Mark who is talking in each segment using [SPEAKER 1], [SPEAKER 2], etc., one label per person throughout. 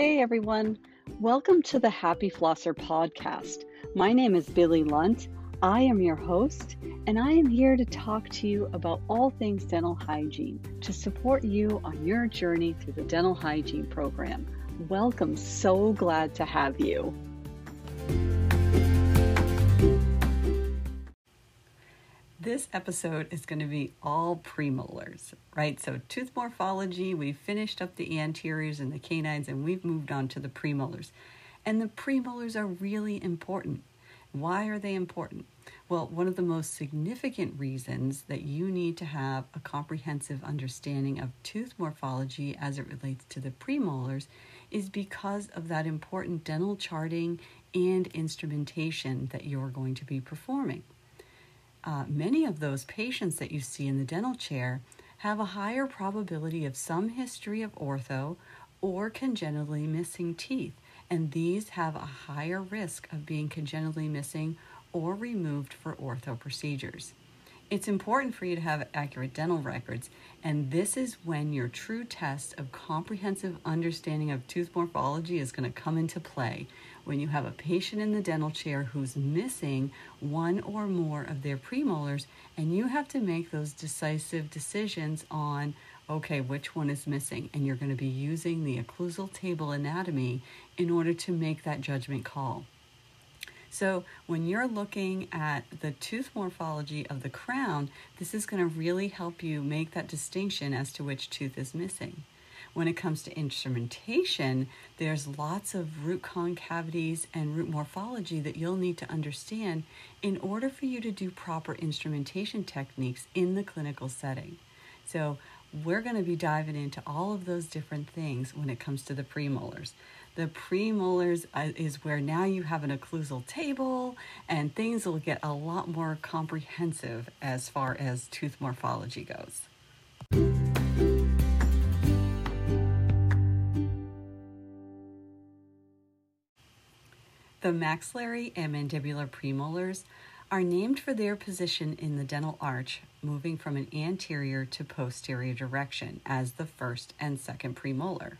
[SPEAKER 1] Hey everyone, welcome to the Happy Flosser podcast. My name is Billy Lunt. I am your host, and I am here to talk to you about all things dental hygiene to support you on your journey through the dental hygiene program. Welcome, so glad to have you. This episode is going to be all premolars, right? So, tooth morphology, we finished up the anteriors and the canines, and we've moved on to the premolars. And the premolars are really important. Why are they important? Well, one of the most significant reasons that you need to have a comprehensive understanding of tooth morphology as it relates to the premolars is because of that important dental charting and instrumentation that you're going to be performing uh, many of those patients that you see in the dental chair have a higher probability of some history of ortho or congenitally missing teeth, and these have a higher risk of being congenitally missing or removed for ortho procedures. It's important for you to have accurate dental records, and this is when your true test of comprehensive understanding of tooth morphology is going to come into play. When you have a patient in the dental chair who's missing one or more of their premolars, and you have to make those decisive decisions on okay, which one is missing? And you're going to be using the occlusal table anatomy in order to make that judgment call. So when you're looking at the tooth morphology of the crown, this is going to really help you make that distinction as to which tooth is missing. When it comes to instrumentation, there's lots of root concavities and root morphology that you'll need to understand in order for you to do proper instrumentation techniques in the clinical setting. So, we're going to be diving into all of those different things when it comes to the premolars. The premolars uh, is where now you have an occlusal table and things will get a lot more comprehensive as far as tooth morphology goes. The maxillary and mandibular premolars are named for their position in the dental arch, moving from an anterior to posterior direction as the first and second premolar.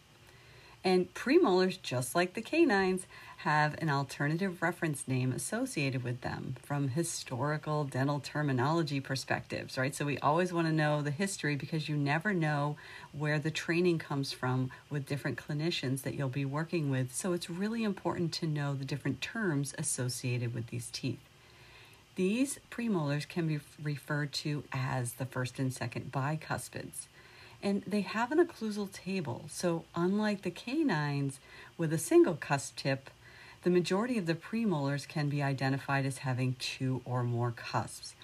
[SPEAKER 1] And premolars, just like the canines, have an alternative reference name associated with them from historical dental terminology perspectives, right? So we always want to know the history because you never know where the training comes from with different clinicians that you'll be working with. So it's really important to know the different terms associated with these teeth. These premolars can be referred to as the first and second bicuspids and they have an occlusal table. So, unlike the canines with a single cusp tip, the majority of the premolars can be identified as having two or more cusps.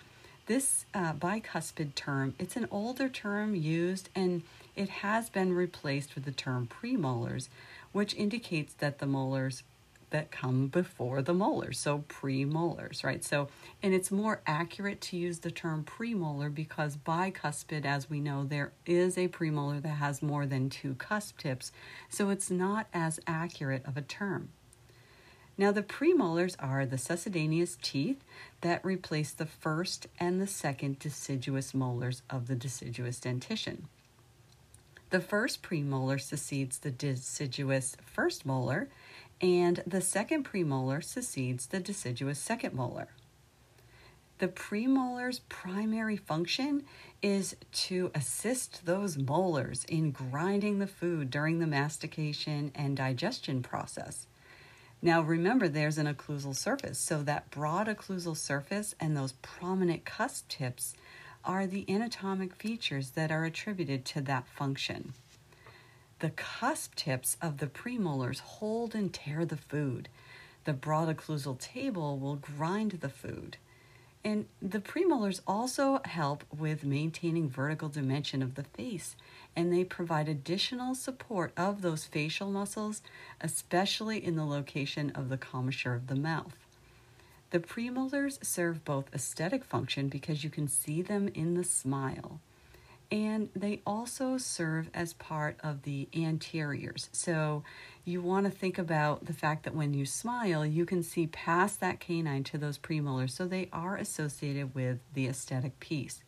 [SPEAKER 1] This uh, bicuspid term, it's an older term used and it has been replaced with the term premolars, which indicates that the molars that come before the molars, so premolars, right? So, and it's more accurate to use the term premolar because bicuspid, as we know, there is a premolar that has more than two cusp tips, so it's not as accurate of a term. Now, the premolars are the succedaneous teeth that replace the first and the second deciduous molars of the deciduous dentition. The first premolar succeeds the deciduous first molar, and the second premolar succeeds the deciduous second molar. The premolar's primary function is to assist those molars in grinding the food during the mastication and digestion process. Now, remember, there's an occlusal surface, so that broad occlusal surface and those prominent cusp tips are the anatomic features that are attributed to that function. The cusp tips of the premolars hold and tear the food. The broad occlusal table will grind the food. And the premolars also help with maintaining vertical dimension of the face, and they provide additional support of those facial muscles, especially in the location of the commissure of the mouth. The premolars serve both aesthetic function because you can see them in the smile and they also serve as part of the anteriors. So you want to think about the fact that when you smile, you can see past that canine to those premolars, so they are associated with the aesthetic piece.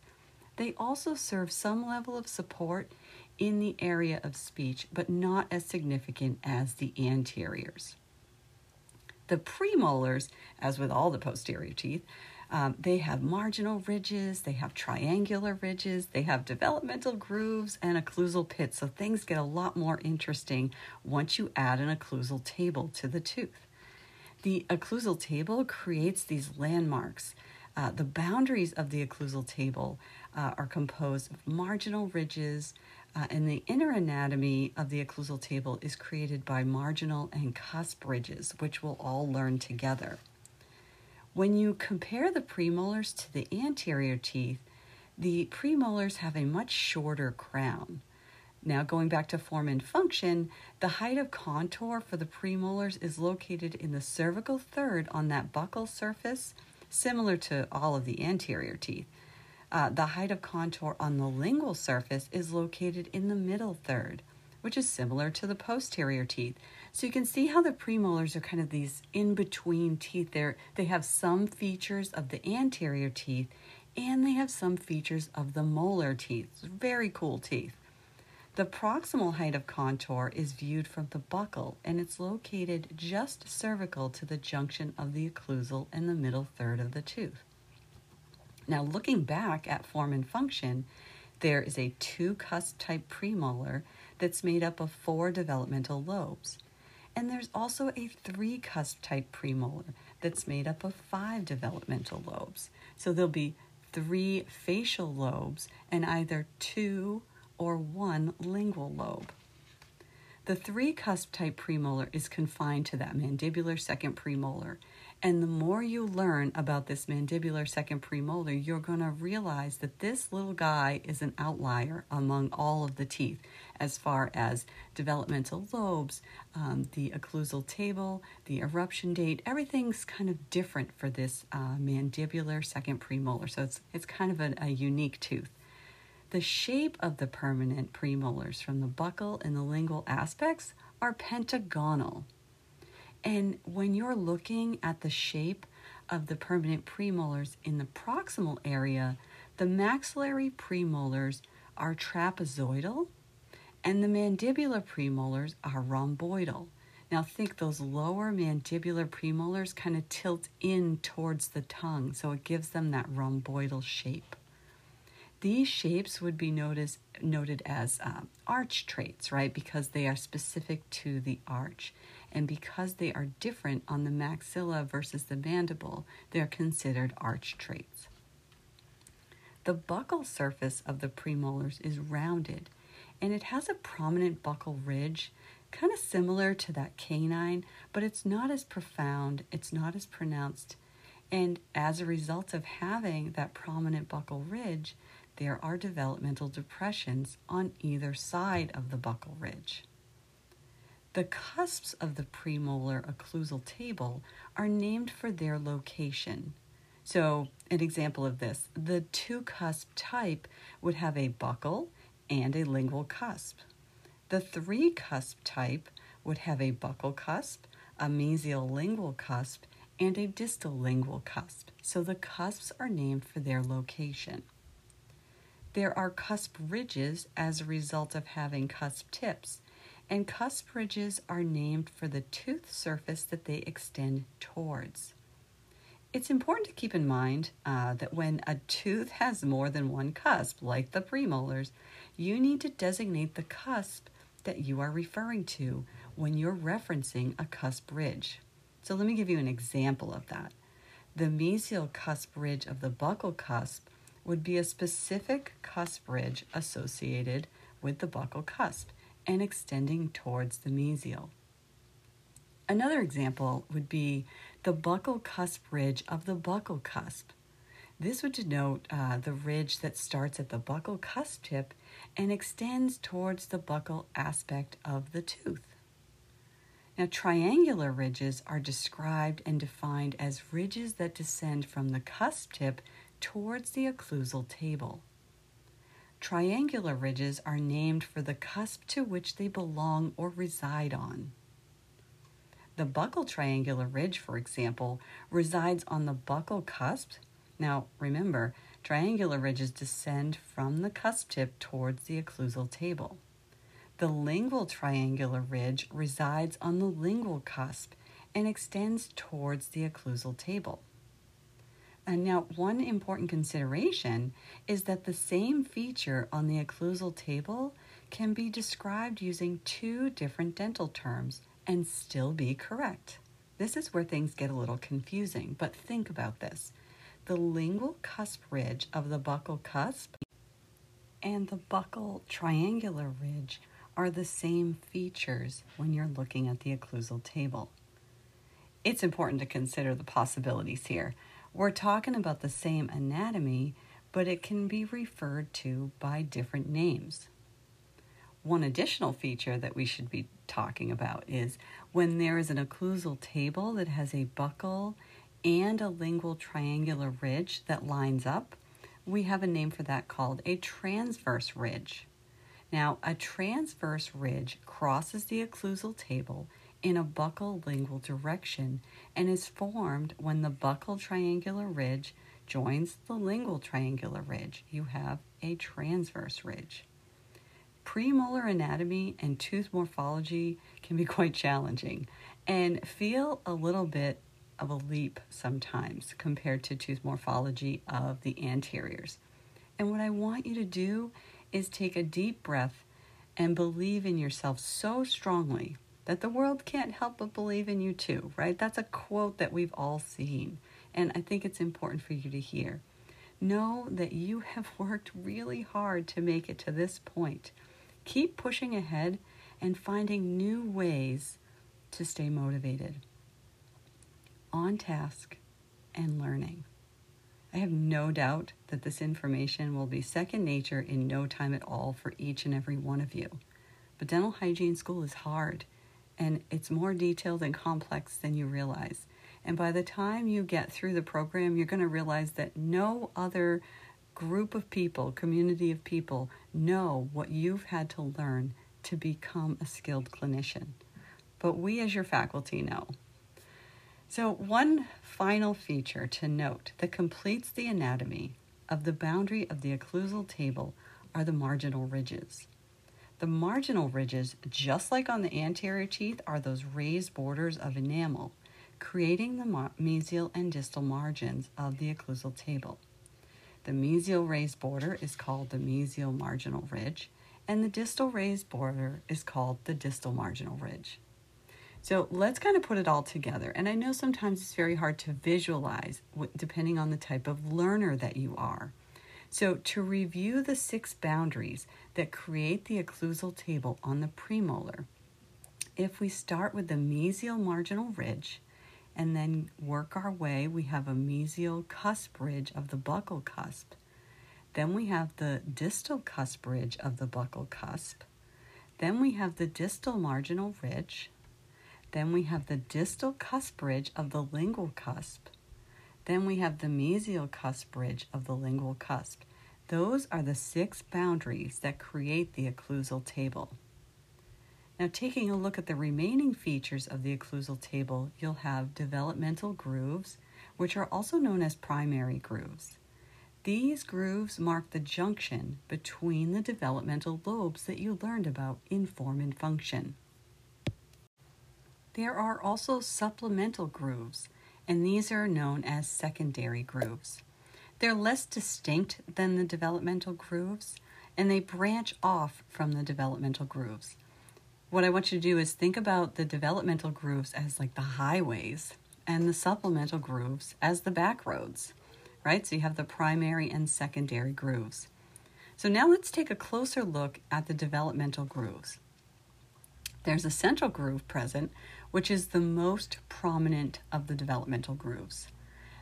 [SPEAKER 1] They also serve some level of support in the area of speech, but not as significant as the anteriors. The premolars, as with all the posterior teeth, um, they have marginal ridges, they have triangular ridges, they have developmental grooves and occlusal pits. So things get a lot more interesting once you add an occlusal table to the tooth. The occlusal table creates these landmarks. Uh, the boundaries of the occlusal table uh, are composed of marginal ridges, uh, and the inner anatomy of the occlusal table is created by marginal and cusp ridges, which we'll all learn together. When you compare the premolars to the anterior teeth, the premolars have a much shorter crown. Now, going back to form and function, the height of contour for the premolars is located in the cervical third on that buccal surface, similar to all of the anterior teeth. Uh, the height of contour on the lingual surface is located in the middle third, which is similar to the posterior teeth. So you can see how the premolars are kind of these in between teeth. There, they have some features of the anterior teeth and they have some features of the molar teeth. Very cool teeth. The proximal height of contour is viewed from the buccal and it's located just cervical to the junction of the occlusal and the middle third of the tooth. Now, looking back at form and function, there is a two cusp type premolar that's made up of four developmental lobes. And there's also a three cusp type premolar that's made up of five developmental lobes. So there'll be three facial lobes and either two or one lingual lobe. The three cusp type premolar is confined to that mandibular second premolar, and the more you learn about this mandibular second premolar, you're going to realize that this little guy is an outlier among all of the teeth as far as developmental lobes, um, the occlusal table, the eruption date. Everything's kind of different for this uh, mandibular second premolar. So it's, it's kind of a, a unique tooth. The shape of the permanent premolars from the buccal and the lingual aspects are pentagonal. And when you're looking at the shape of the permanent premolars in the proximal area, the maxillary premolars are trapezoidal and the mandibular premolars are rhomboidal. Now think those lower mandibular premolars kind of tilt in towards the tongue, so it gives them that rhomboidal shape. These shapes would be noticed, noted as uh, arch traits, right? Because they are specific to the arch. And because they are different on the maxilla versus the mandible, they're considered arch traits. The buccal surface of the premolars is rounded and it has a prominent buccal ridge, kind of similar to that canine, but it's not as profound, it's not as pronounced. And as a result of having that prominent buccal ridge, there are developmental depressions on either side of the buccal ridge. The cusps of the premolar occlusal table are named for their location. So, an example of this the two cusp type would have a buccal and a lingual cusp. The three cusp type would have a buccal cusp, a mesial lingual cusp, and a distal lingual cusp. So the cusps are named for their location. There are cusp ridges as a result of having cusp tips, and cusp ridges are named for the tooth surface that they extend towards. It's important to keep in mind uh, that when a tooth has more than one cusp, like the premolars, you need to designate the cusp that you are referring to when you're referencing a cusp ridge. So let me give you an example of that. The mesial cusp ridge of the buccal cusp would be a specific cusp ridge associated with the buccal cusp and extending towards the mesial. Another example would be the buccal cusp ridge of the buccal cusp. This would denote uh, the ridge that starts at the buccal cusp tip and extends towards the buccal aspect of the tooth. Now, triangular ridges are described and defined as ridges that descend from the cusp tip towards the occlusal table. Triangular ridges are named for the cusp to which they belong or reside on. The buccal triangular ridge, for example, resides on the buccal cusp. Now, remember, triangular ridges descend from the cusp tip towards the occlusal table. The lingual triangular ridge resides on the lingual cusp and extends towards the occlusal table. And now, one important consideration is that the same feature on the occlusal table can be described using two different dental terms and still be correct. This is where things get a little confusing, but think about this. The lingual cusp ridge of the buccal cusp and the buccal triangular ridge are the same features when you're looking at the occlusal table. It's important to consider the possibilities here. We're talking about the same anatomy, but it can be referred to by different names. One additional feature that we should be talking about is when there is an occlusal table that has a buccal and a lingual triangular ridge that lines up, we have a name for that called a transverse ridge. Now, a transverse ridge crosses the occlusal table in a buccal lingual direction and is formed when the buccal triangular ridge joins the lingual triangular ridge. You have a transverse ridge. Premolar anatomy and tooth morphology can be quite challenging and feel a little bit of a leap sometimes compared to tooth morphology of the anteriors. And what I want you to do is take a deep breath and believe in yourself so strongly that the world can't help but believe in you too, right? That's a quote that we've all seen. And I think it's important for you to hear. Know that you have worked really hard to make it to this point. Keep pushing ahead and finding new ways to stay motivated, on task, and learning. I have no doubt that this information will be second nature in no time at all for each and every one of you. But dental hygiene school is hard and it's more detailed and complex than you realize. And by the time you get through the program, you're going to realize that no other group of people, community of people, know what you've had to learn to become a skilled clinician. But we, as your faculty, know. So, one final feature to note that completes the anatomy of the boundary of the occlusal table are the marginal ridges. The marginal ridges, just like on the anterior teeth, are those raised borders of enamel, creating the mesial and distal margins of the occlusal table. The mesial raised border is called the mesial marginal ridge, and the distal raised border is called the distal marginal ridge. So let's kind of put it all together. And I know sometimes it's very hard to visualize depending on the type of learner that you are. So, to review the six boundaries that create the occlusal table on the premolar, if we start with the mesial marginal ridge and then work our way, we have a mesial cusp ridge of the buccal cusp. Then we have the distal cusp ridge of the buccal cusp. Then we have the distal marginal ridge. Then we have the distal cusp ridge of the lingual cusp. Then we have the mesial cusp ridge of the lingual cusp. Those are the six boundaries that create the occlusal table. Now, taking a look at the remaining features of the occlusal table, you'll have developmental grooves, which are also known as primary grooves. These grooves mark the junction between the developmental lobes that you learned about in form and function. There are also supplemental grooves, and these are known as secondary grooves. They're less distinct than the developmental grooves, and they branch off from the developmental grooves. What I want you to do is think about the developmental grooves as like the highways and the supplemental grooves as the back roads, right? So you have the primary and secondary grooves. So now let's take a closer look at the developmental grooves. There's a central groove present, which is the most prominent of the developmental grooves.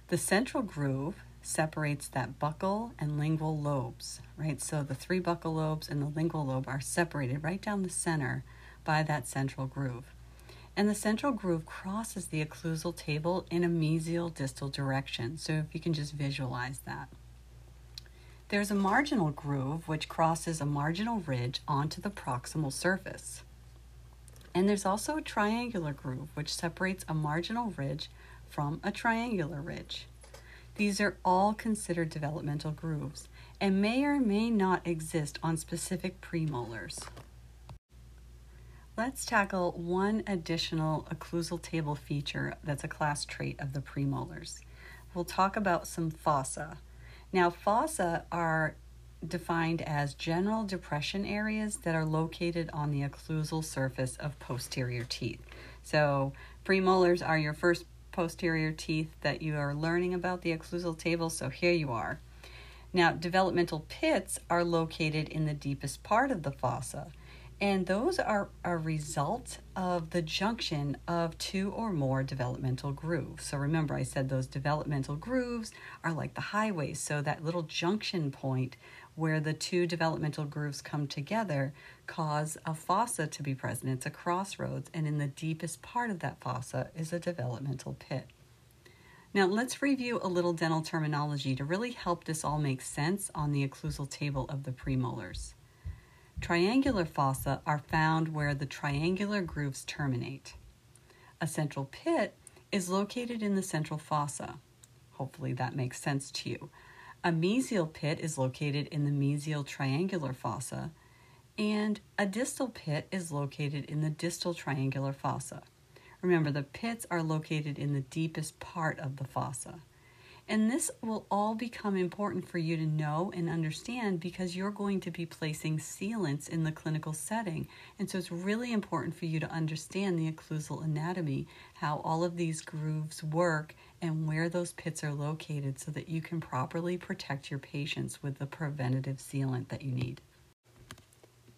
[SPEAKER 1] The central groove separates that buccal and lingual lobes, right? So the three buccal lobes and the lingual lobe are separated right down the center by that central groove. And the central groove crosses the occlusal table in a mesial distal direction. So if you can just visualize that. There's a marginal groove which crosses a marginal ridge onto the proximal surface. And there's also a triangular groove which separates a marginal ridge from a triangular ridge. These are all considered developmental grooves and may or may not exist on specific premolars. Let's tackle one additional occlusal table feature that's a class trait of the premolars. We'll talk about some fossa. Now, fossa are defined as general depression areas that are located on the occlusal surface of posterior teeth. So, premolars are your first posterior teeth that you are learning about the occlusal table, so here you are. Now, developmental pits are located in the deepest part of the fossa, and those are a result of the junction of two or more developmental grooves. So remember, I said those developmental grooves are like the highways. So that little junction point where the two developmental grooves come together cause a fossa to be present. It's a crossroads, and in the deepest part of that fossa is a developmental pit. Now, let's review a little dental terminology to really help this all make sense on the occlusal table of the premolars. Triangular fossa are found where the triangular grooves terminate. A central pit is located in the central fossa. Hopefully, that makes sense to you. A mesial pit is located in the mesial triangular fossa, and a distal pit is located in the distal triangular fossa. Remember, the pits are located in the deepest part of the fossa. And this will all become important for you to know and understand because you're going to be placing sealants in the clinical setting. And so it's really important for you to understand the occlusal anatomy, how all of these grooves work, and where those pits are located so that you can properly protect your patients with the preventative sealant that you need.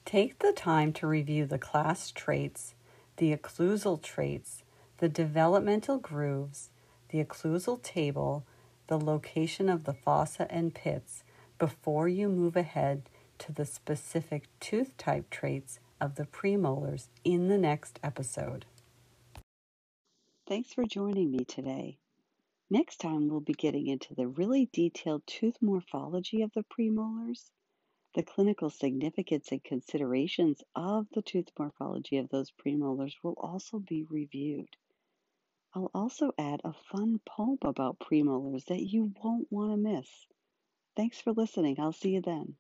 [SPEAKER 1] Take the time to review the class traits, the occlusal traits, the developmental grooves, the occlusal table, the location of the fossa and pits before you move ahead to the specific tooth type traits of the premolars in the next episode.
[SPEAKER 2] Thanks for joining me today. Next time, we'll be getting into the really detailed tooth morphology of the premolars, the clinical significance and considerations of the tooth morphology of those premolars will also be reviewed. I'll also add a fun poem about premolars that you won't want to miss. Thanks for listening. I'll see you then.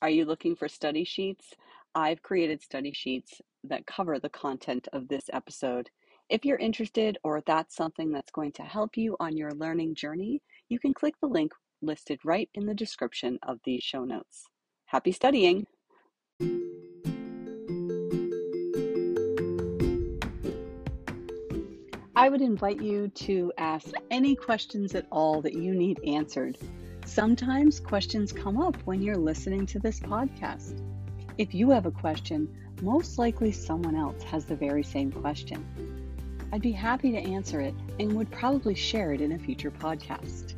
[SPEAKER 1] Are you looking for study sheets? I've created study sheets that cover the content of this episode. If you're interested or that's something that's going to help you on your learning journey, you can click the link listed right in the description of these show notes. Happy studying! I would invite you to ask any questions at all that you need answered. Sometimes questions come up when you're listening to this podcast. If you have a question, most likely someone else has the very same question. I'd be happy to answer it and would probably share it in a future podcast.